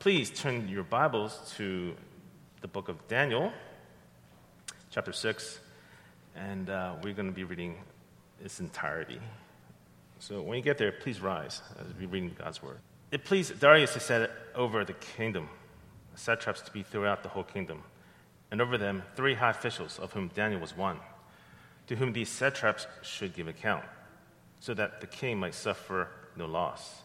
Please turn your Bibles to the book of Daniel, chapter 6, and uh, we're going to be reading its entirety. So when you get there, please rise as we read God's word. It pleased Darius to set over the kingdom, satraps to be throughout the whole kingdom, and over them three high officials, of whom Daniel was one, to whom these satraps should give account, so that the king might suffer no loss.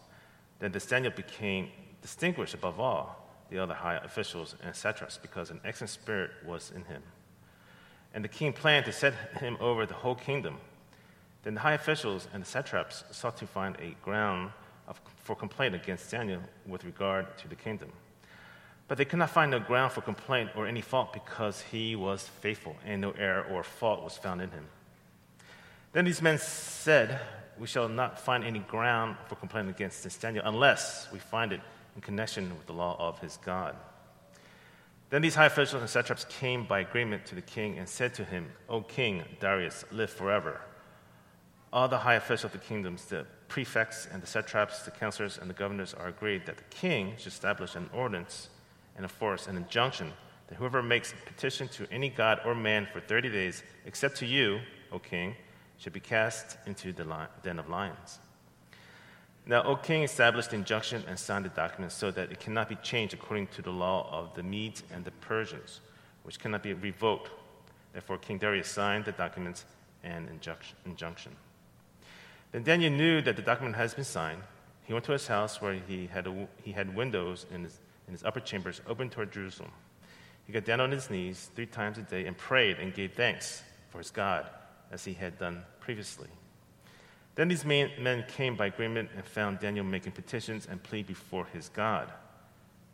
Then this Daniel became distinguished above all the other high officials and satraps because an excellent spirit was in him. And the king planned to set him over the whole kingdom. Then the high officials and the satraps sought to find a ground of, for complaint against Daniel with regard to the kingdom. But they could not find no ground for complaint or any fault because he was faithful, and no error or fault was found in him. Then these men said, We shall not find any ground for complaint against this Daniel unless we find it in connection with the law of his God. Then these high officials and satraps came by agreement to the king and said to him, O king Darius, live forever. All the high officials of the kingdoms, the prefects and the satraps, the counselors and the governors are agreed that the king should establish an ordinance and enforce an injunction that whoever makes a petition to any god or man for 30 days, except to you, O king, should be cast into the den of lions. Now, O king established the injunction and signed the document so that it cannot be changed according to the law of the Medes and the Persians, which cannot be revoked. Therefore, King Darius signed the documents and injunction. Then Daniel knew that the document has been signed. He went to his house where he had, a, he had windows in his, in his upper chambers open toward Jerusalem. He got down on his knees three times a day and prayed and gave thanks for his God as he had done previously. Then these men came by agreement and found Daniel making petitions and plea before his God.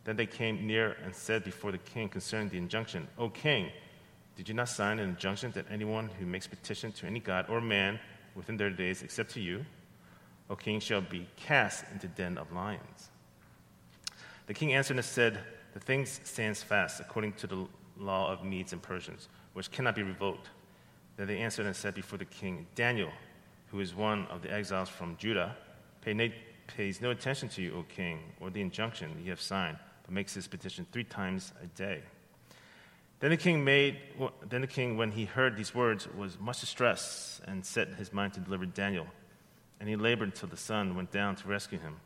Then they came near and said before the king concerning the injunction, O king, did you not sign an injunction that anyone who makes petition to any god or man within their days except to you, O king, shall be cast into den of lions? The king answered and said, The thing stands fast according to the law of Medes and Persians, which cannot be revoked. Then they answered and said before the king, Daniel, who is one of the exiles from Judah, pay pays no attention to you, O king, or the injunction you have signed, but makes his petition three times a day. Then the king made then the king, when he heard these words, was much distressed and set his mind to deliver Daniel. And he labored until the sun went down to rescue him.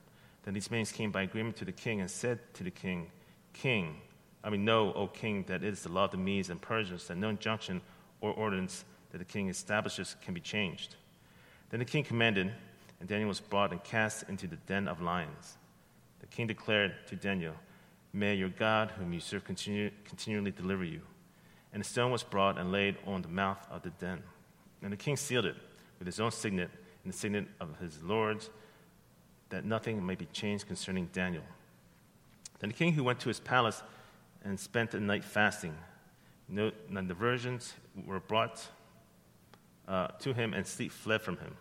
Then these men came by agreement to the king and said to the king, King, I mean, know, O king, that it is the law of the Medes and Persians that no injunction or ordinance that the king establishes can be changed. Then the king commanded, and Daniel was brought and cast into the den of lions. The king declared to Daniel, May your God, whom you serve, continue, continually deliver you. And a stone was brought and laid on the mouth of the den. And the king sealed it with his own signet and the signet of his lords, that nothing may be changed concerning Daniel. Then the king who went to his palace and spent the night fasting, no, none the were brought uh, to him, and sleep fled from him.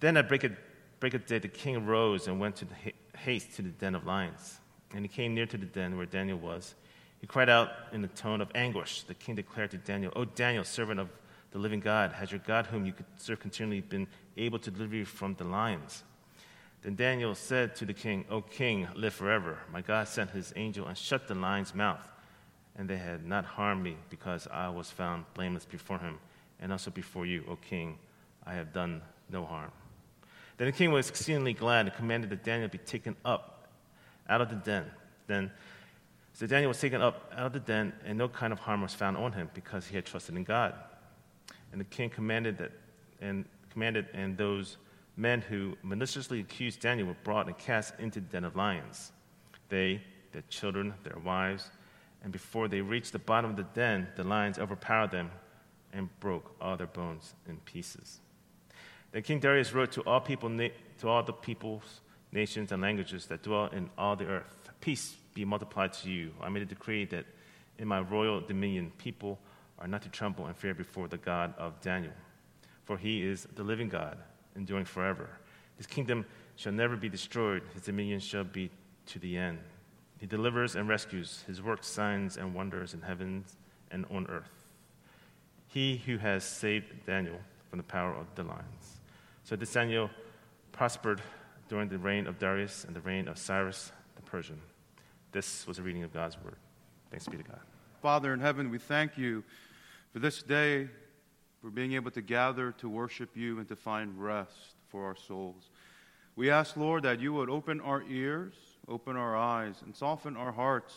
Then at break of, break of day, the king arose and went to ha- haste to the den of lions. And he came near to the den where Daniel was. He cried out in a tone of anguish. The king declared to Daniel, O Daniel, servant of the living God, has your God, whom you serve continually, been able to deliver you from the lions? Then Daniel said to the king, O king, live forever. My God sent his angel and shut the lion's mouth, and they had not harmed me because I was found blameless before him and also before you, O king, I have done no harm. Then the king was exceedingly glad and commanded that Daniel be taken up out of the den. Then so Daniel was taken up out of the den, and no kind of harm was found on him because he had trusted in God. And the king commanded that, and commanded, and those men who maliciously accused Daniel were brought and cast into the den of lions. They, their children, their wives, and before they reached the bottom of the den, the lions overpowered them and broke all their bones in pieces. Then King Darius wrote to all people, to all the peoples, nations, and languages that dwell in all the earth, Peace be multiplied to you. I made a decree that in my royal dominion people are not to tremble and fear before the God of Daniel, for he is the living God, enduring forever. His kingdom shall never be destroyed, his dominion shall be to the end. He delivers and rescues, his works, signs, and wonders in heavens and on earth he who has saved Daniel from the power of the lions. So this Daniel prospered during the reign of Darius and the reign of Cyrus the Persian. This was a reading of God's word. Thanks be to God. Father in heaven, we thank you for this day, for being able to gather to worship you and to find rest for our souls. We ask, Lord, that you would open our ears, open our eyes, and soften our hearts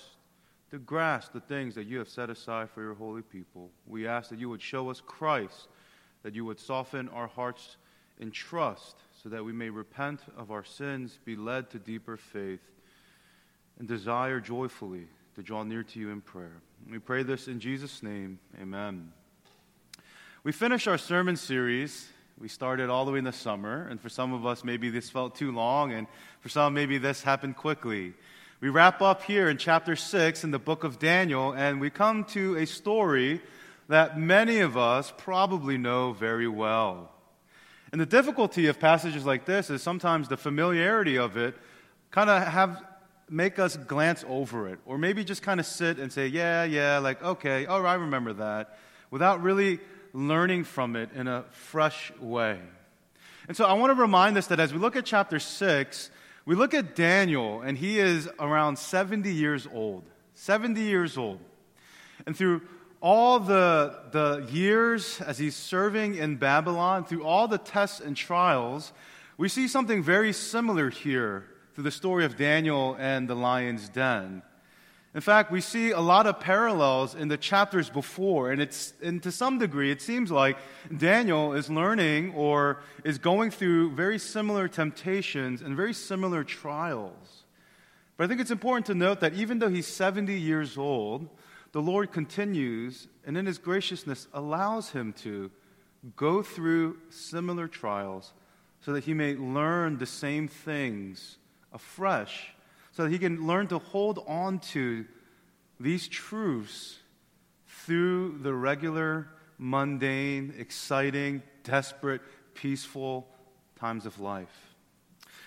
to grasp the things that you have set aside for your holy people. We ask that you would show us Christ, that you would soften our hearts in trust, so that we may repent of our sins, be led to deeper faith, and desire joyfully to draw near to you in prayer. We pray this in Jesus' name. Amen. We finished our sermon series. We started all the way in the summer, and for some of us, maybe this felt too long, and for some, maybe this happened quickly. We wrap up here in chapter 6 in the book of Daniel, and we come to a story that many of us probably know very well. And the difficulty of passages like this is sometimes the familiarity of it kind of have make us glance over it or maybe just kind of sit and say, "Yeah, yeah, like okay, oh, I remember that," without really learning from it in a fresh way. And so I want to remind us that as we look at chapter 6, we look at Daniel, and he is around 70 years old. 70 years old. And through all the, the years as he's serving in Babylon, through all the tests and trials, we see something very similar here through the story of Daniel and the lion's den. In fact, we see a lot of parallels in the chapters before, and, it's, and to some degree, it seems like Daniel is learning or is going through very similar temptations and very similar trials. But I think it's important to note that even though he's 70 years old, the Lord continues and in his graciousness allows him to go through similar trials so that he may learn the same things afresh so that he can learn to hold on to these truths through the regular, mundane, exciting, desperate, peaceful times of life.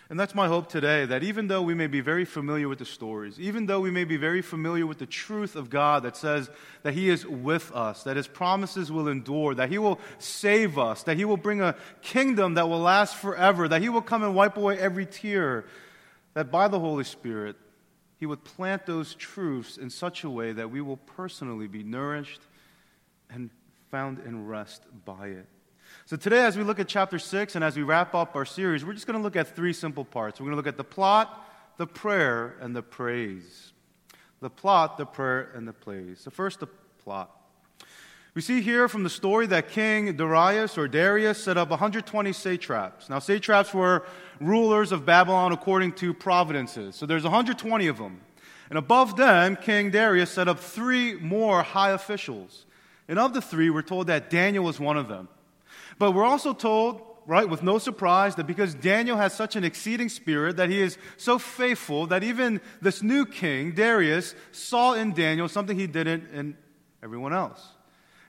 And that's my hope today that even though we may be very familiar with the stories, even though we may be very familiar with the truth of God that says that He is with us, that His promises will endure, that He will save us, that He will bring a kingdom that will last forever, that He will come and wipe away every tear, that by the Holy Spirit, He would plant those truths in such a way that we will personally be nourished and found in rest by it. So, today, as we look at chapter 6 and as we wrap up our series, we're just going to look at three simple parts. We're going to look at the plot, the prayer, and the praise. The plot, the prayer, and the praise. So, first, the plot. We see here from the story that King Darius or Darius set up 120 satraps. Now, satraps were rulers of Babylon according to providences. So there's 120 of them. And above them, King Darius set up three more high officials. And of the three, we're told that Daniel was one of them. But we're also told, right, with no surprise, that because Daniel has such an exceeding spirit, that he is so faithful, that even this new king, Darius, saw in Daniel something he didn't in everyone else.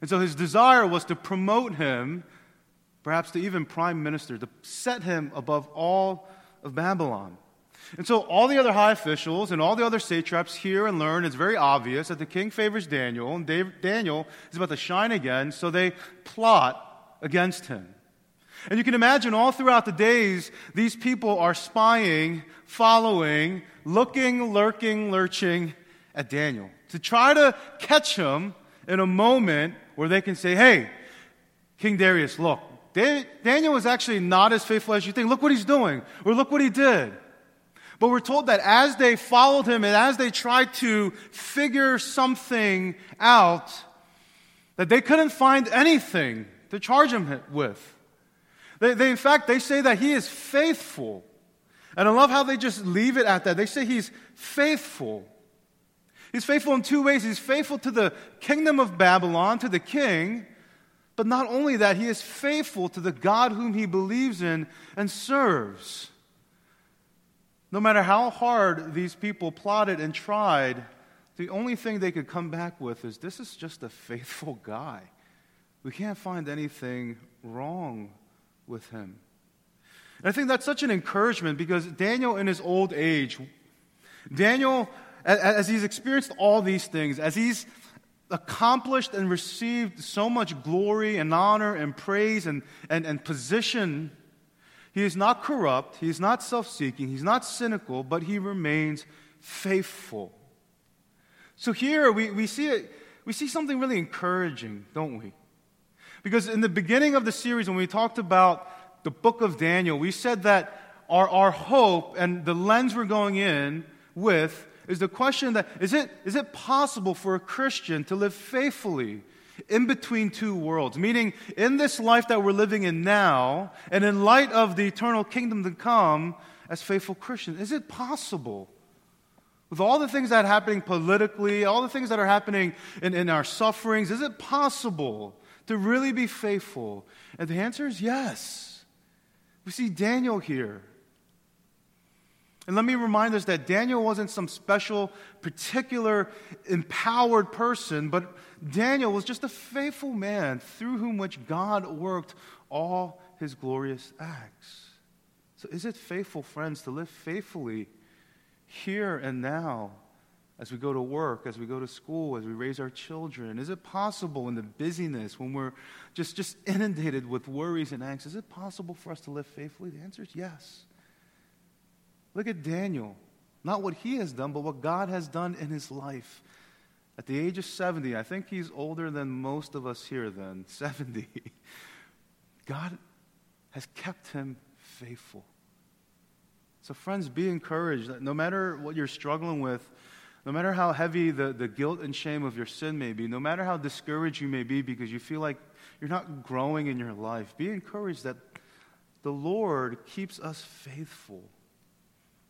And so his desire was to promote him, perhaps to even prime minister, to set him above all of Babylon. And so all the other high officials and all the other satraps hear and learn, it's very obvious that the king favors Daniel, and Daniel is about to shine again, so they plot against him. And you can imagine all throughout the days, these people are spying, following, looking, lurking, lurching at Daniel to try to catch him in a moment where they can say, hey, King Darius, look, Daniel was actually not as faithful as you think. Look what he's doing, or look what he did. But we're told that as they followed him and as they tried to figure something out, that they couldn't find anything to charge him with. They, they, in fact, they say that he is faithful. And I love how they just leave it at that. They say he's faithful. He's faithful in two ways. He's faithful to the kingdom of Babylon, to the king, but not only that, he is faithful to the God whom he believes in and serves. No matter how hard these people plotted and tried, the only thing they could come back with is this is just a faithful guy. We can't find anything wrong with him. And I think that's such an encouragement because Daniel, in his old age, Daniel as he's experienced all these things, as he's accomplished and received so much glory and honor and praise and, and, and position, he is not corrupt, he is not self seeking, he's not cynical, but he remains faithful. So here we, we, see it, we see something really encouraging, don't we? Because in the beginning of the series, when we talked about the book of Daniel, we said that our, our hope and the lens we're going in with is the question that is it, is it possible for a Christian to live faithfully in between two worlds? Meaning, in this life that we're living in now, and in light of the eternal kingdom to come, as faithful Christians, is it possible? With all the things that are happening politically, all the things that are happening in, in our sufferings, is it possible to really be faithful? And the answer is yes. We see Daniel here. And let me remind us that Daniel wasn't some special, particular, empowered person, but Daniel was just a faithful man through whom which God worked all his glorious acts. So, is it faithful, friends, to live faithfully here and now as we go to work, as we go to school, as we raise our children? Is it possible in the busyness when we're just, just inundated with worries and angst? Is it possible for us to live faithfully? The answer is yes. Look at Daniel. Not what he has done, but what God has done in his life. At the age of 70, I think he's older than most of us here then, 70. God has kept him faithful. So, friends, be encouraged that no matter what you're struggling with, no matter how heavy the, the guilt and shame of your sin may be, no matter how discouraged you may be because you feel like you're not growing in your life, be encouraged that the Lord keeps us faithful.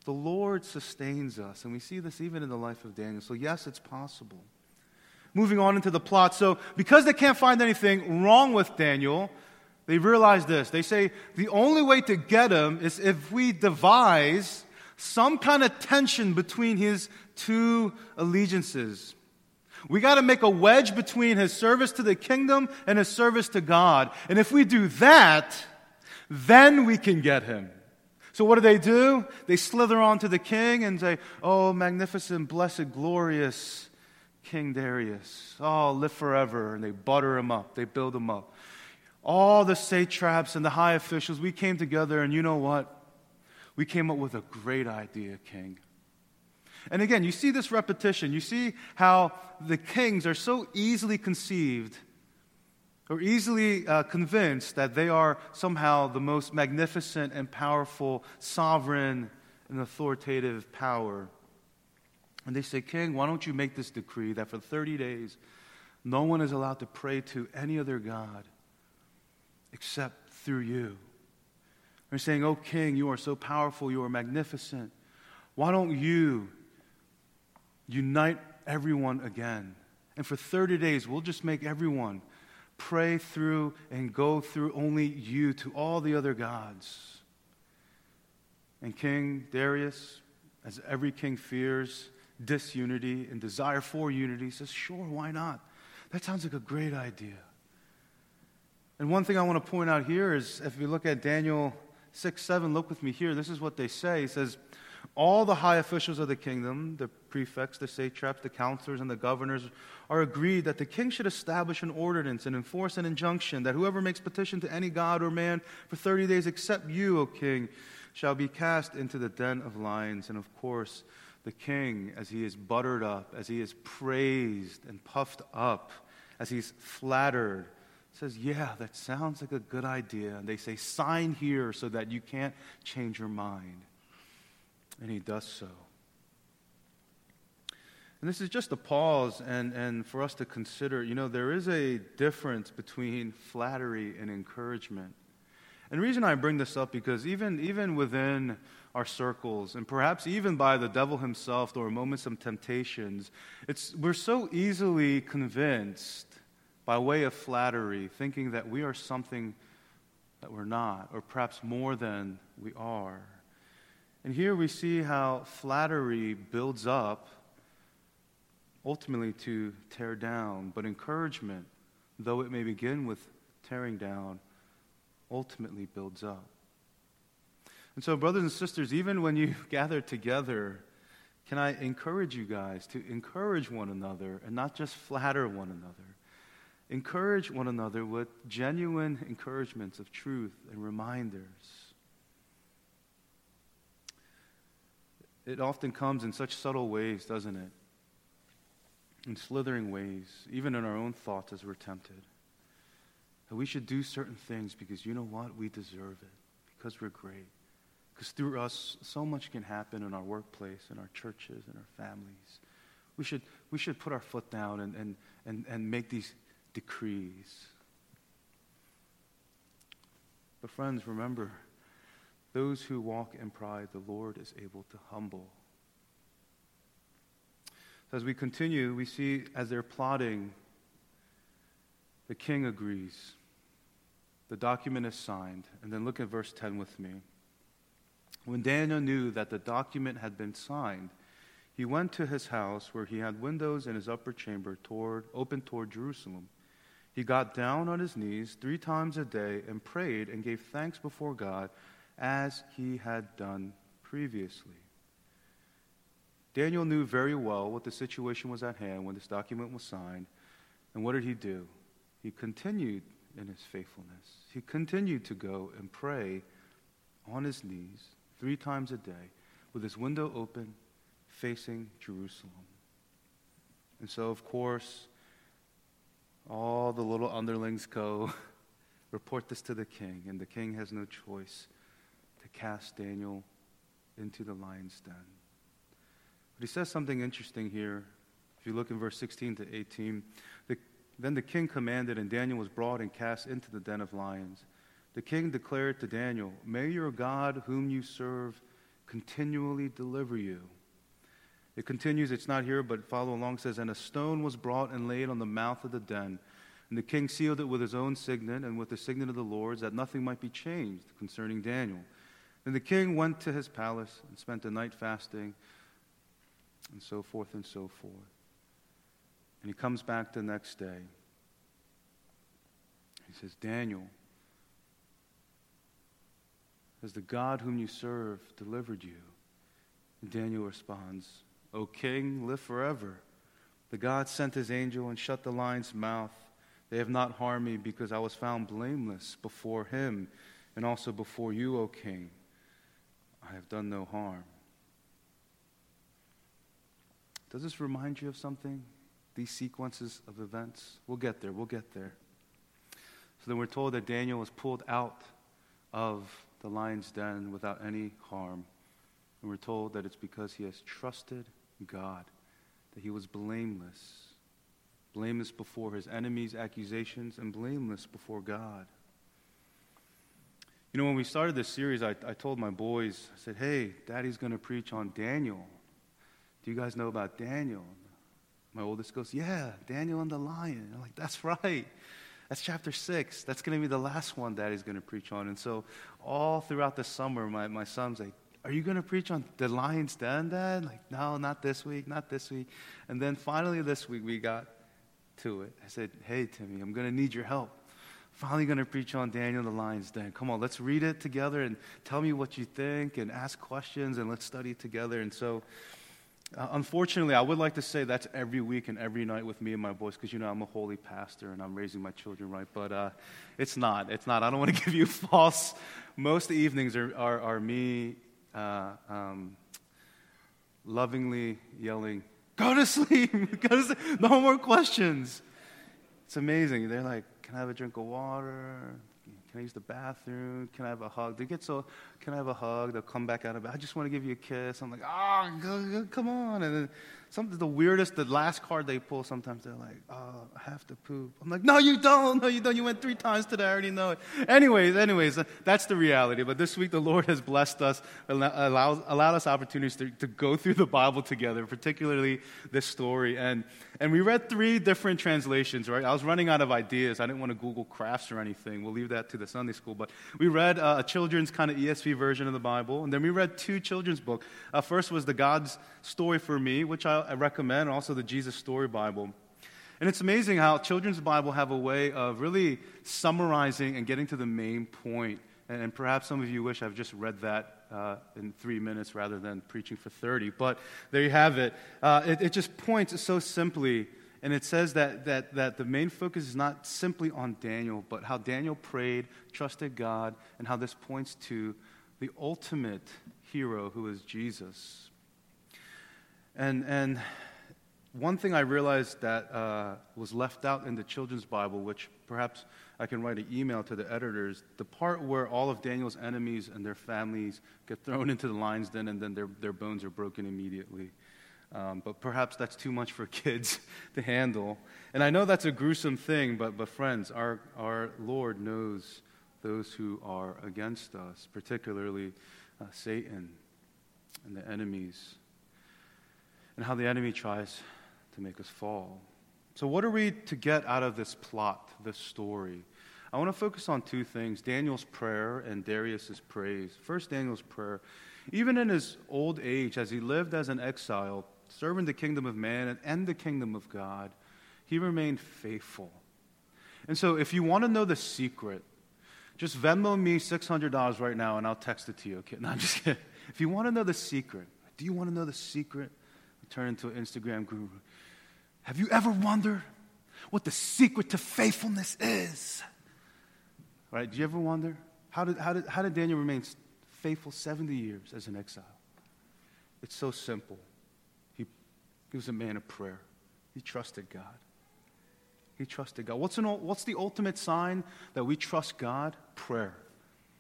The Lord sustains us. And we see this even in the life of Daniel. So, yes, it's possible. Moving on into the plot. So, because they can't find anything wrong with Daniel, they realize this. They say the only way to get him is if we devise some kind of tension between his two allegiances. We got to make a wedge between his service to the kingdom and his service to God. And if we do that, then we can get him. So what do they do? They slither on to the king and say, Oh, magnificent, blessed, glorious King Darius. Oh, live forever. And they butter him up, they build him up all the satraps and the high officials, we came together, and you know what? We came up with a great idea, King. And again, you see this repetition. You see how the kings are so easily conceived or easily uh, convinced that they are somehow the most magnificent and powerful sovereign and authoritative power. And they say, King, why don't you make this decree that for 30 days no one is allowed to pray to any other God except through you. They're saying, Oh, King, you are so powerful, you are magnificent. Why don't you unite everyone again? And for 30 days, we'll just make everyone pray through and go through only you to all the other gods. And King Darius, as every king fears disunity and desire for unity, says, Sure, why not? That sounds like a great idea. And one thing I want to point out here is if you look at Daniel 6 7, look with me here. This is what they say. He says, All the high officials of the kingdom, the prefects, the satraps, the counselors, and the governors, are agreed that the king should establish an ordinance and enforce an injunction that whoever makes petition to any god or man for 30 days except you, O king, shall be cast into the den of lions. And of course, the king, as he is buttered up, as he is praised and puffed up, as he's flattered, says, Yeah, that sounds like a good idea. And they say, Sign here so that you can't change your mind. And he does so. And this is just a pause and, and for us to consider you know, there is a difference between flattery and encouragement. And the reason I bring this up because even, even within our circles, and perhaps even by the devil himself or moments of temptations, it's, we're so easily convinced by way of flattery, thinking that we are something that we're not, or perhaps more than we are. And here we see how flattery builds up, ultimately to tear down, but encouragement, though it may begin with tearing down, ultimately builds up. And so, brothers and sisters, even when you gather together, can I encourage you guys to encourage one another and not just flatter one another? Encourage one another with genuine encouragements of truth and reminders. It often comes in such subtle ways, doesn't it? In slithering ways, even in our own thoughts as we're tempted. That we should do certain things because you know what? We deserve it. Because we're great. Because through us, so much can happen in our workplace, in our churches, in our families. We should, we should put our foot down and, and, and, and make these decrees. But, friends, remember those who walk in pride, the Lord is able to humble. So as we continue, we see as they're plotting, the king agrees. The document is signed. And then look at verse 10 with me. When Daniel knew that the document had been signed, he went to his house where he had windows in his upper chamber toward, open toward Jerusalem. He got down on his knees three times a day and prayed and gave thanks before God as he had done previously. Daniel knew very well what the situation was at hand when this document was signed. And what did he do? He continued in his faithfulness. He continued to go and pray on his knees three times a day with his window open facing Jerusalem. And so, of course, all the little underlings go report this to the king, and the king has no choice to cast Daniel into the lion's den. But he says something interesting here. If you look in verse 16 to 18, the, then the king commanded, and Daniel was brought and cast into the den of lions. The king declared to Daniel, May your God, whom you serve, continually deliver you. It continues, it's not here, but follow along. Says, And a stone was brought and laid on the mouth of the den. And the king sealed it with his own signet and with the signet of the Lord's, that nothing might be changed concerning Daniel. Then the king went to his palace and spent the night fasting and so forth and so forth. And he comes back the next day. He says, Daniel, has the God whom you serve delivered you? And Daniel responds, O king, live forever. The God sent his angel and shut the lion's mouth. They have not harmed me because I was found blameless before him and also before you, O king. I have done no harm. Does this remind you of something? These sequences of events? We'll get there. We'll get there. So then we're told that Daniel was pulled out of the lion's den without any harm. And we're told that it's because he has trusted God, that he was blameless. Blameless before his enemies' accusations and blameless before God. You know, when we started this series, I, I told my boys, I said, hey, daddy's going to preach on Daniel. Do you guys know about Daniel? My oldest goes, Yeah, Daniel and the lion. I'm like, That's right. That's chapter six. That's going to be the last one Daddy's going to preach on. And so, all throughout the summer, my, my son's like, Are you going to preach on the lion's den, Dad? Like, no, not this week, not this week. And then finally, this week, we got to it. I said, Hey, Timmy, I'm going to need your help. Finally, going to preach on Daniel the lion's den. Come on, let's read it together and tell me what you think and ask questions and let's study together. And so, uh, unfortunately, I would like to say that's every week and every night with me and my boys because, you know, I'm a holy pastor and I'm raising my children right. But uh, it's not. It's not. I don't want to give you false. Most evenings are, are, are me uh, um, lovingly yelling, Go to sleep. Go to sleep. No more questions. It's amazing. They're like, Can I have a drink of water? Can I use the bathroom? Can I have a hug? They get so, can I have a hug? They'll come back out of bed. I just want to give you a kiss. I'm like, oh, come on. And then something, the weirdest, the last card they pull, sometimes they're like, oh, I have to poop. I'm like, no, you don't. No, you don't. You went three times today. I already know it. Anyways, anyways, that's the reality. But this week, the Lord has blessed us, allowed, allowed us opportunities to, to go through the Bible together, particularly this story. And, and we read three different translations, right? I was running out of ideas. I didn't want to Google crafts or anything. We'll leave that to the Sunday school. But we read uh, a children's kind of ESV version of the Bible, and then we read two children's books. Uh, first was the God's Story for Me, which I, I recommend, also the Jesus Story Bible. And it's amazing how children's Bible have a way of really summarizing and getting to the main point. And, perhaps some of you wish I've just read that uh, in three minutes rather than preaching for 30. But there you have it. Uh, it, it just points so simply and it says that, that, that the main focus is not simply on Daniel, but how Daniel prayed, trusted God, and how this points to the ultimate hero who is Jesus. And, and one thing I realized that uh, was left out in the children's Bible, which perhaps I can write an email to the editors, the part where all of Daniel's enemies and their families get thrown into the lion's den and then their, their bones are broken immediately. Um, but perhaps that's too much for kids to handle. And I know that's a gruesome thing, but, but friends, our, our Lord knows those who are against us, particularly uh, Satan and the enemies, and how the enemy tries to make us fall. So, what are we to get out of this plot, this story? I want to focus on two things Daniel's prayer and Darius's praise. First, Daniel's prayer. Even in his old age, as he lived as an exile, serving the kingdom of man and the kingdom of God, he remained faithful. And so, if you want to know the secret, just Venmo me $600 right now and I'll text it to you. Okay? No, I'm just kidding. If you want to know the secret, do you want to know the secret? Turn into an Instagram guru. Have you ever wondered what the secret to faithfulness is? Right? Do you ever wonder? How did, how did, how did Daniel remain faithful 70 years as an exile? It's so simple. He he was a man of prayer. He trusted God. He trusted God. What's, an, what's the ultimate sign that we trust God? Prayer.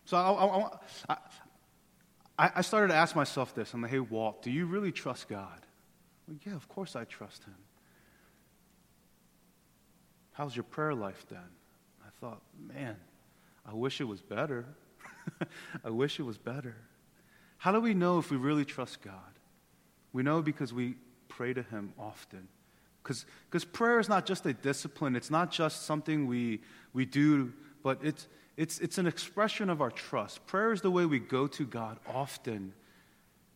So I, I, I, I started to ask myself this. I'm like, hey, Walt, do you really trust God? Well, yeah, of course I trust Him. How's your prayer life then? I thought, man, I wish it was better. I wish it was better. How do we know if we really trust God? We know because we pray to Him often. Because prayer is not just a discipline, it's not just something we, we do, but it's, it's, it's an expression of our trust. Prayer is the way we go to God often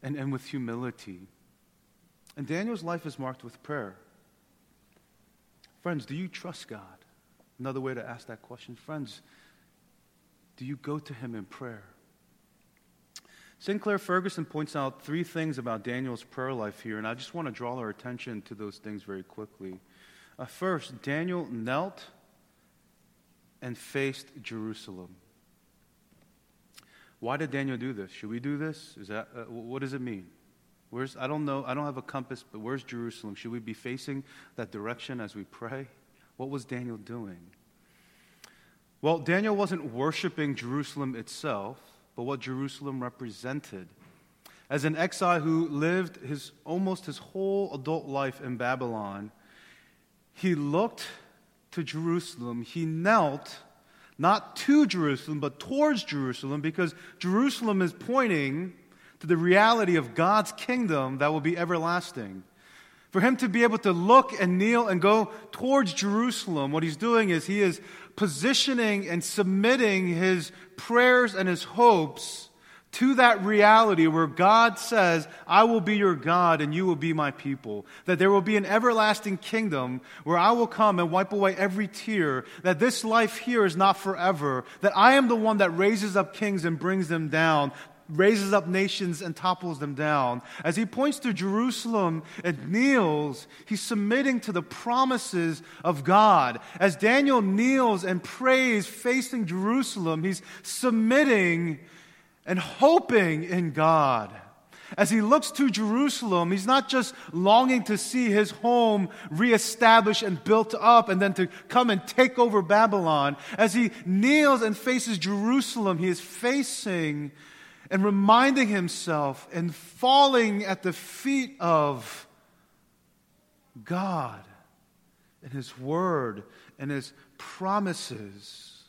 and, and with humility. And Daniel's life is marked with prayer. Friends, do you trust God? Another way to ask that question, friends, do you go to Him in prayer? Sinclair Ferguson points out three things about Daniel's prayer life here, and I just want to draw our attention to those things very quickly. Uh, first, Daniel knelt and faced Jerusalem. Why did Daniel do this? Should we do this? Is that uh, what does it mean? Where's I don't know. I don't have a compass, but where's Jerusalem? Should we be facing that direction as we pray? What was Daniel doing? Well, Daniel wasn't worshiping Jerusalem itself but what Jerusalem represented. As an exile who lived his, almost his whole adult life in Babylon, he looked to Jerusalem. He knelt not to Jerusalem, but towards Jerusalem, because Jerusalem is pointing to the reality of God's kingdom that will be everlasting. For him to be able to look and kneel and go towards Jerusalem, what he's doing is he is positioning and submitting his prayers and his hopes to that reality where God says, I will be your God and you will be my people. That there will be an everlasting kingdom where I will come and wipe away every tear. That this life here is not forever. That I am the one that raises up kings and brings them down raises up nations and topples them down. As he points to Jerusalem and kneels, he's submitting to the promises of God. As Daniel kneels and prays facing Jerusalem, he's submitting and hoping in God. As he looks to Jerusalem, he's not just longing to see his home reestablished and built up and then to come and take over Babylon. As he kneels and faces Jerusalem, he is facing and reminding himself and falling at the feet of God and His Word and His promises.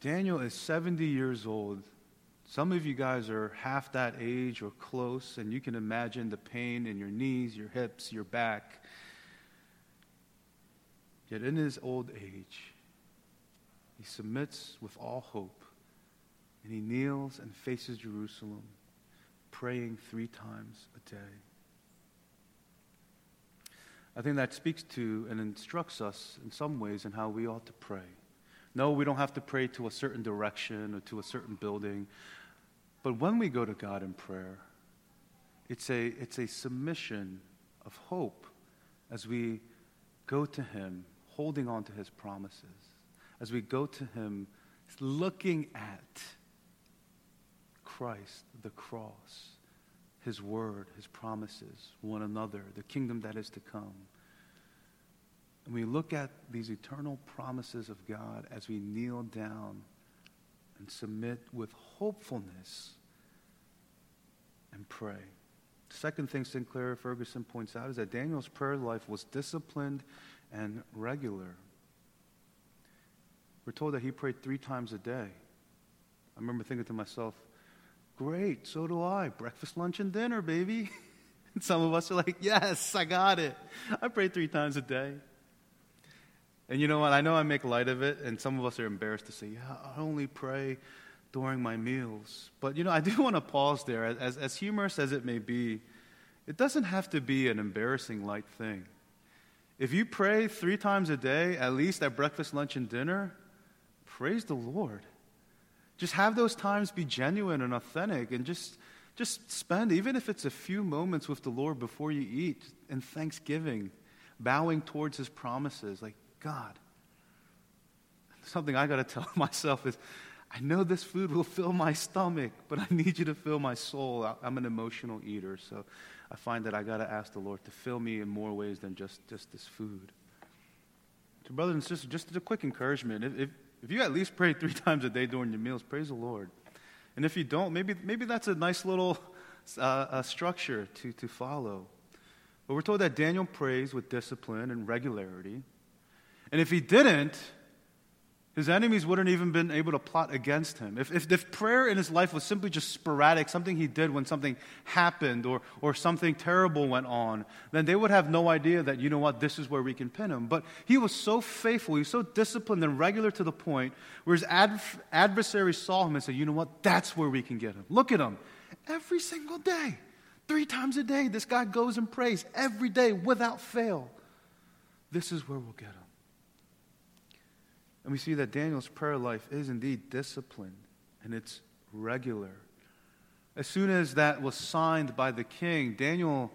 Daniel is 70 years old. Some of you guys are half that age or close, and you can imagine the pain in your knees, your hips, your back. Yet in his old age, he submits with all hope, and he kneels and faces Jerusalem, praying three times a day. I think that speaks to and instructs us in some ways in how we ought to pray. No, we don't have to pray to a certain direction or to a certain building. But when we go to God in prayer, it's a, it's a submission of hope as we go to Him, holding on to His promises as we go to Him, looking at Christ, the cross, his word, his promises, one another, the kingdom that is to come. And we look at these eternal promises of God as we kneel down and submit with hopefulness and pray. The second thing Sinclair Ferguson points out is that Daniel's prayer life was disciplined and regular. We're told that he prayed three times a day. I remember thinking to myself, great, so do I. Breakfast, lunch, and dinner, baby. and some of us are like, yes, I got it. I pray three times a day. And you know what? I know I make light of it, and some of us are embarrassed to say, yeah, I only pray during my meals. But, you know, I do want to pause there. As, as humorous as it may be, it doesn't have to be an embarrassing light thing. If you pray three times a day, at least at breakfast, lunch, and dinner, praise the Lord. Just have those times be genuine and authentic and just, just spend, even if it's a few moments with the Lord before you eat in thanksgiving, bowing towards his promises. Like, God, something I got to tell myself is I know this food will fill my stomach, but I need you to fill my soul. I'm an emotional eater, so I find that I got to ask the Lord to fill me in more ways than just, just this food. So, brothers and sisters, just a quick encouragement. If, if, if you at least pray three times a day during your meals, praise the Lord. And if you don't, maybe, maybe that's a nice little uh, structure to, to follow. But we're told that Daniel prays with discipline and regularity. And if he didn't, his enemies wouldn't even been able to plot against him. If, if, if, prayer in his life was simply just sporadic, something he did when something happened or, or something terrible went on, then they would have no idea that, you know what, this is where we can pin him. But he was so faithful, he was so disciplined and regular to the point where his ad, adversaries saw him and said, you know what, that's where we can get him. Look at him. Every single day, three times a day, this guy goes and prays every day without fail. This is where we'll get him. And we see that Daniel's prayer life is indeed disciplined and it's regular. As soon as that was signed by the king, Daniel,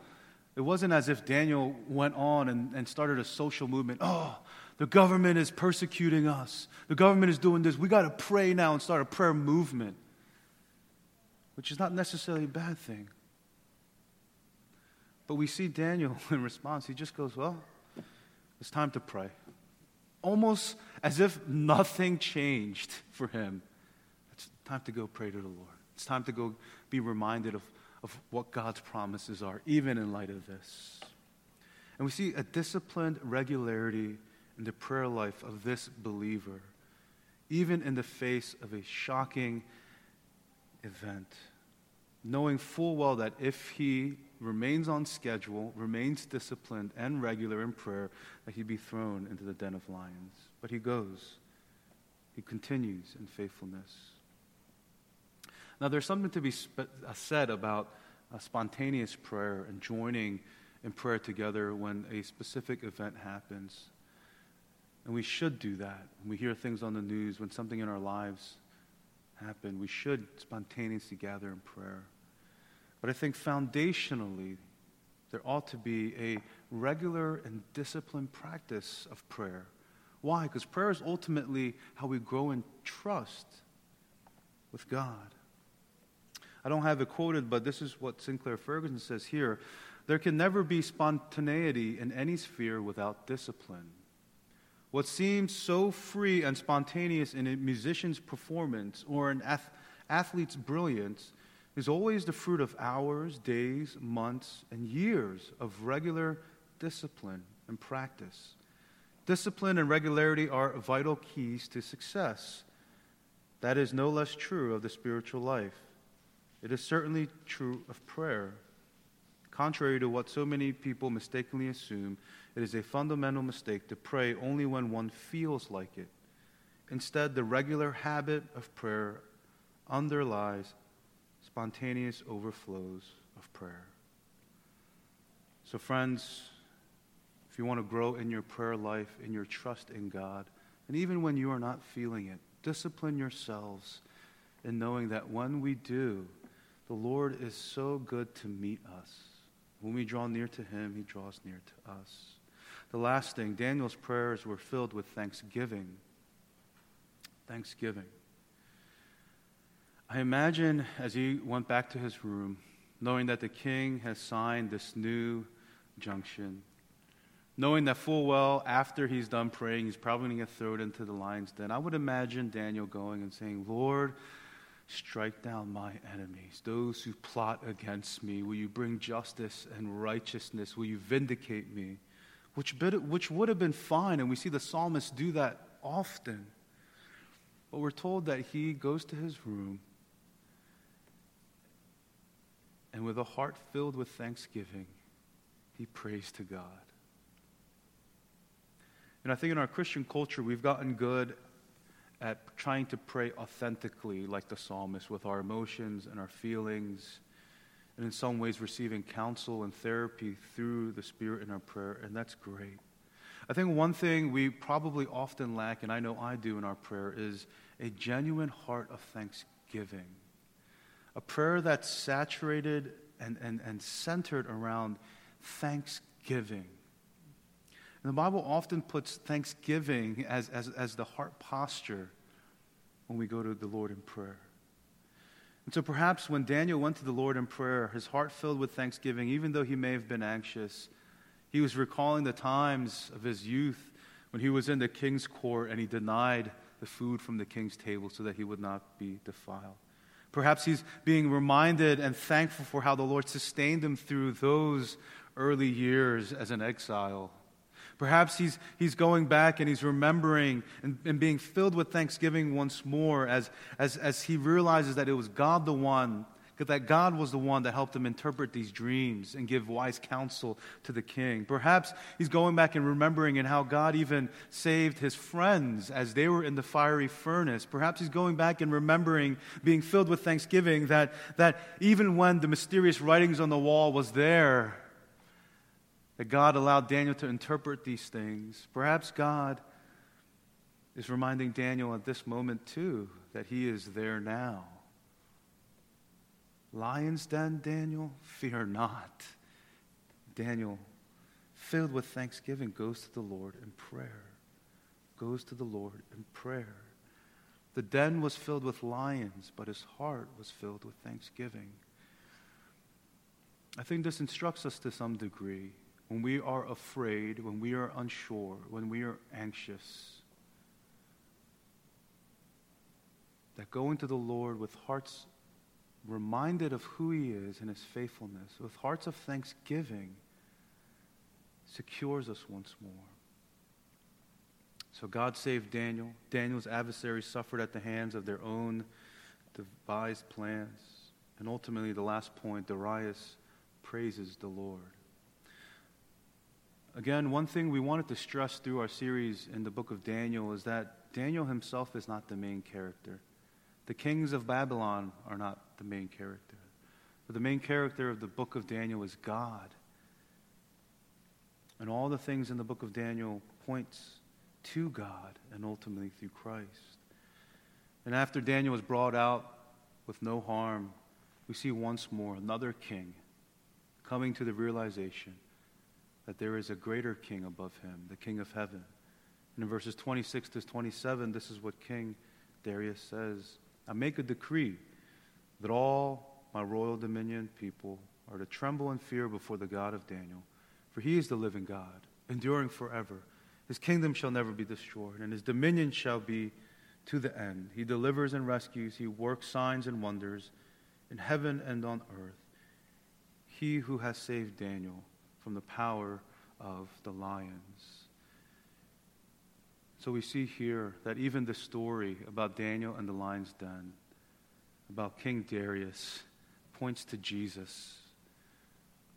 it wasn't as if Daniel went on and, and started a social movement. Oh, the government is persecuting us. The government is doing this. We got to pray now and start a prayer movement, which is not necessarily a bad thing. But we see Daniel in response, he just goes, Well, it's time to pray almost as if nothing changed for him. It's time to go pray to the Lord. It's time to go be reminded of, of what God's promises are, even in light of this. And we see a disciplined regularity in the prayer life of this believer, even in the face of a shocking event, knowing full well that if he remains on schedule, remains disciplined and regular in prayer, that he'd be thrown into the den of lions. But he goes. He continues in faithfulness. Now, there's something to be spe- uh, said about spontaneous prayer and joining in prayer together when a specific event happens. And we should do that. When we hear things on the news, when something in our lives happen, we should spontaneously gather in prayer. But I think foundationally, there ought to be a regular and disciplined practice of prayer. Why? Because prayer is ultimately how we grow in trust with God. I don't have it quoted, but this is what Sinclair Ferguson says here. There can never be spontaneity in any sphere without discipline. What seems so free and spontaneous in a musician's performance or an ath- athlete's brilliance is always the fruit of hours, days, months, and years of regular discipline and practice. Discipline and regularity are vital keys to success. That is no less true of the spiritual life. It is certainly true of prayer. Contrary to what so many people mistakenly assume, it is a fundamental mistake to pray only when one feels like it. Instead, the regular habit of prayer underlies spontaneous overflows of prayer. So, friends, if you want to grow in your prayer life, in your trust in God, and even when you are not feeling it, discipline yourselves in knowing that when we do, the Lord is so good to meet us. When we draw near to Him, He draws near to us. The last thing, Daniel's prayers were filled with thanksgiving. Thanksgiving. I imagine as he went back to his room knowing that the king has signed this new junction, knowing that full well after he's done praying, he's probably going to get thrown into the lion's den. I would imagine Daniel going and saying, Lord, strike down my enemies, those who plot against me. Will you bring justice and righteousness? Will you vindicate me? Which, which would have been fine, and we see the psalmist do that often. But we're told that he goes to his room and with a heart filled with thanksgiving, he prays to God. And I think in our Christian culture, we've gotten good at trying to pray authentically, like the psalmist, with our emotions and our feelings, and in some ways receiving counsel and therapy through the Spirit in our prayer, and that's great. I think one thing we probably often lack, and I know I do in our prayer, is a genuine heart of thanksgiving a prayer that's saturated and, and, and centered around thanksgiving. And the Bible often puts thanksgiving as, as, as the heart posture when we go to the Lord in prayer. And so perhaps when Daniel went to the Lord in prayer, his heart filled with thanksgiving, even though he may have been anxious, he was recalling the times of his youth when he was in the king's court and he denied the food from the king's table so that he would not be defiled. Perhaps he's being reminded and thankful for how the Lord sustained him through those early years as an exile. Perhaps he's, he's going back and he's remembering and, and being filled with thanksgiving once more as, as, as he realizes that it was God the one that God was the one that helped him interpret these dreams and give wise counsel to the king. Perhaps he's going back and remembering and how God even saved his friends as they were in the fiery furnace. Perhaps he's going back and remembering, being filled with thanksgiving, that, that even when the mysterious writings on the wall was there, that God allowed Daniel to interpret these things. Perhaps God is reminding Daniel at this moment, too, that he is there now Lion's den, Daniel? Fear not. Daniel, filled with thanksgiving, goes to the Lord in prayer. Goes to the Lord in prayer. The den was filled with lions, but his heart was filled with thanksgiving. I think this instructs us to some degree. When we are afraid, when we are unsure, when we are anxious, that going to the Lord with hearts reminded of who He is and His faithfulness, with hearts of thanksgiving, secures us once more. So God saved Daniel. Daniel's adversaries suffered at the hands of their own devised plans. And ultimately, the last point, Darius praises the Lord. Again, one thing we wanted to stress through our series in the book of Daniel is that Daniel himself is not the main character. The kings of Babylon are not the main character. But the main character of the book of Daniel is God. And all the things in the book of Daniel points to God and ultimately through Christ. And after Daniel was brought out with no harm, we see once more another king coming to the realization that there is a greater king above him, the king of heaven. And in verses 26 to 27, this is what King Darius says I make a decree that all my royal dominion people are to tremble and fear before the God of Daniel, for he is the living God, enduring forever. His kingdom shall never be destroyed, and his dominion shall be to the end. He delivers and rescues, he works signs and wonders in heaven and on earth. He who has saved Daniel from the power of the lions. So we see here that even the story about Daniel and the lion's den about King Darius points to Jesus.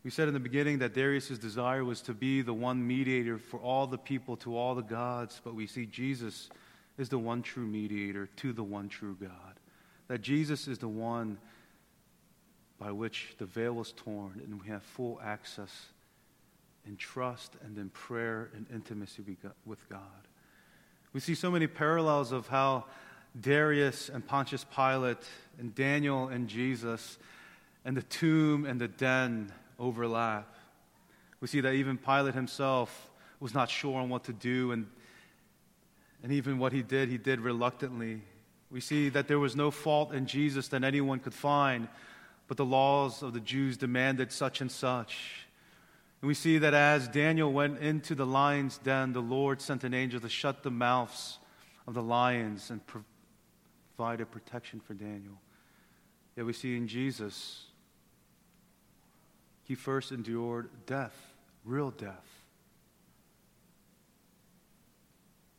We said in the beginning that Darius' desire was to be the one mediator for all the people to all the gods, but we see Jesus is the one true mediator to the one true God. That Jesus is the one by which the veil was torn and we have full access in trust and in prayer and intimacy with God. We see so many parallels of how Darius and Pontius Pilate and Daniel and Jesus and the tomb and the den overlap. We see that even Pilate himself was not sure on what to do, and, and even what he did, he did reluctantly. We see that there was no fault in Jesus that anyone could find, but the laws of the Jews demanded such and such. And we see that as Daniel went into the lion's den, the Lord sent an angel to shut the mouths of the lions and provided protection for Daniel. Yet we see in Jesus, he first endured death, real death,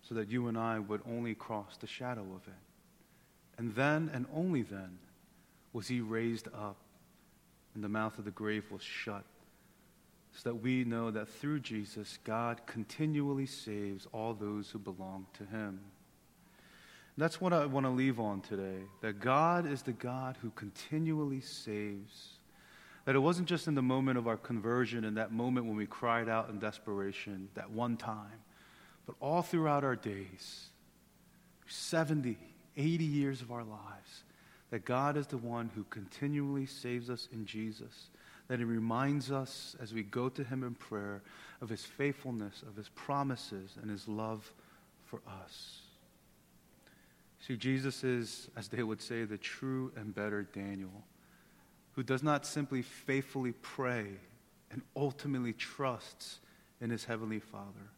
so that you and I would only cross the shadow of it. And then and only then was he raised up, and the mouth of the grave was shut, so that we know that through Jesus, God continually saves all those who belong to him. That's what I want to leave on today that God is the God who continually saves. That it wasn't just in the moment of our conversion, in that moment when we cried out in desperation, that one time, but all throughout our days 70, 80 years of our lives that God is the one who continually saves us in Jesus. That He reminds us as we go to Him in prayer of His faithfulness, of His promises, and His love for us. See, Jesus is, as they would say, the true and better Daniel, who does not simply faithfully pray and ultimately trusts in his heavenly Father,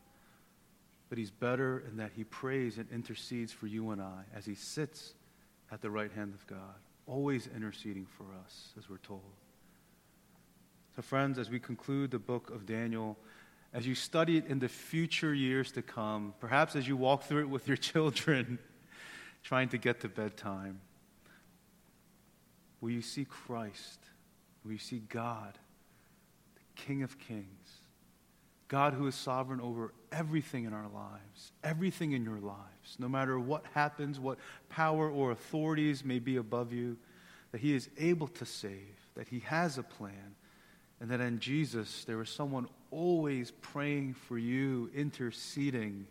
but he's better in that he prays and intercedes for you and I as he sits at the right hand of God, always interceding for us, as we're told. So, friends, as we conclude the book of Daniel, as you study it in the future years to come, perhaps as you walk through it with your children, trying to get to bedtime, will you see Christ? Will you see God, the King of Kings? God who is sovereign over everything in our lives, everything in your lives, no matter what happens, what power or authorities may be above you, that He is able to save, that He has a plan, and that in Jesus there is someone always praying for you, interceding,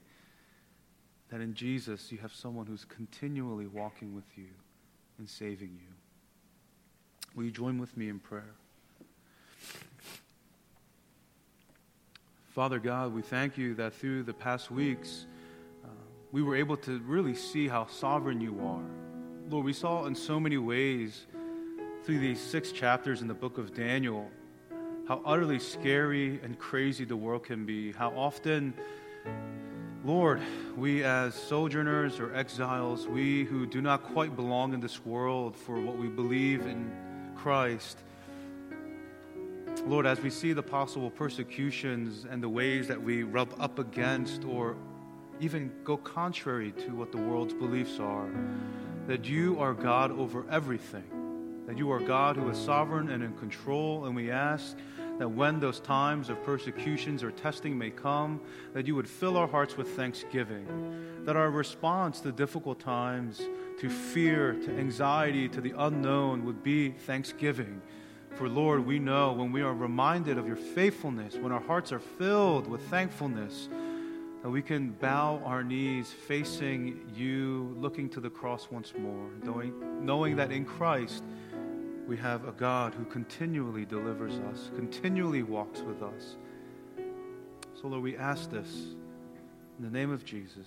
that in Jesus you have someone who's continually walking with you and saving you. Will you join with me in prayer? Father God, we thank you that through the past weeks, uh, we were able to really see how sovereign you are. Lord, we saw in so many ways through these six chapters in the book of Daniel how utterly scary and crazy the world can be, how often, Lord, we as sojourners or exiles, we who do not quite belong in this world for what we believe in Christ, Lord, as we see the possible persecutions and the ways that we rub up against or even go contrary to what the world's beliefs are, that you are God over everything, that you are God who is sovereign and in control, and we ask that when those times of persecutions or testing may come, that you would fill our hearts with thanksgiving, that our response to difficult times, to fear, to anxiety, to the unknown would be thanksgiving. For Lord, we know when we are reminded of your faithfulness, when our hearts are filled with thankfulness, that we can bow our knees facing you, looking to the cross once more, knowing, knowing that in Christ we have a God who continually delivers us, continually walks with us. So, Lord, we ask this in the name of Jesus.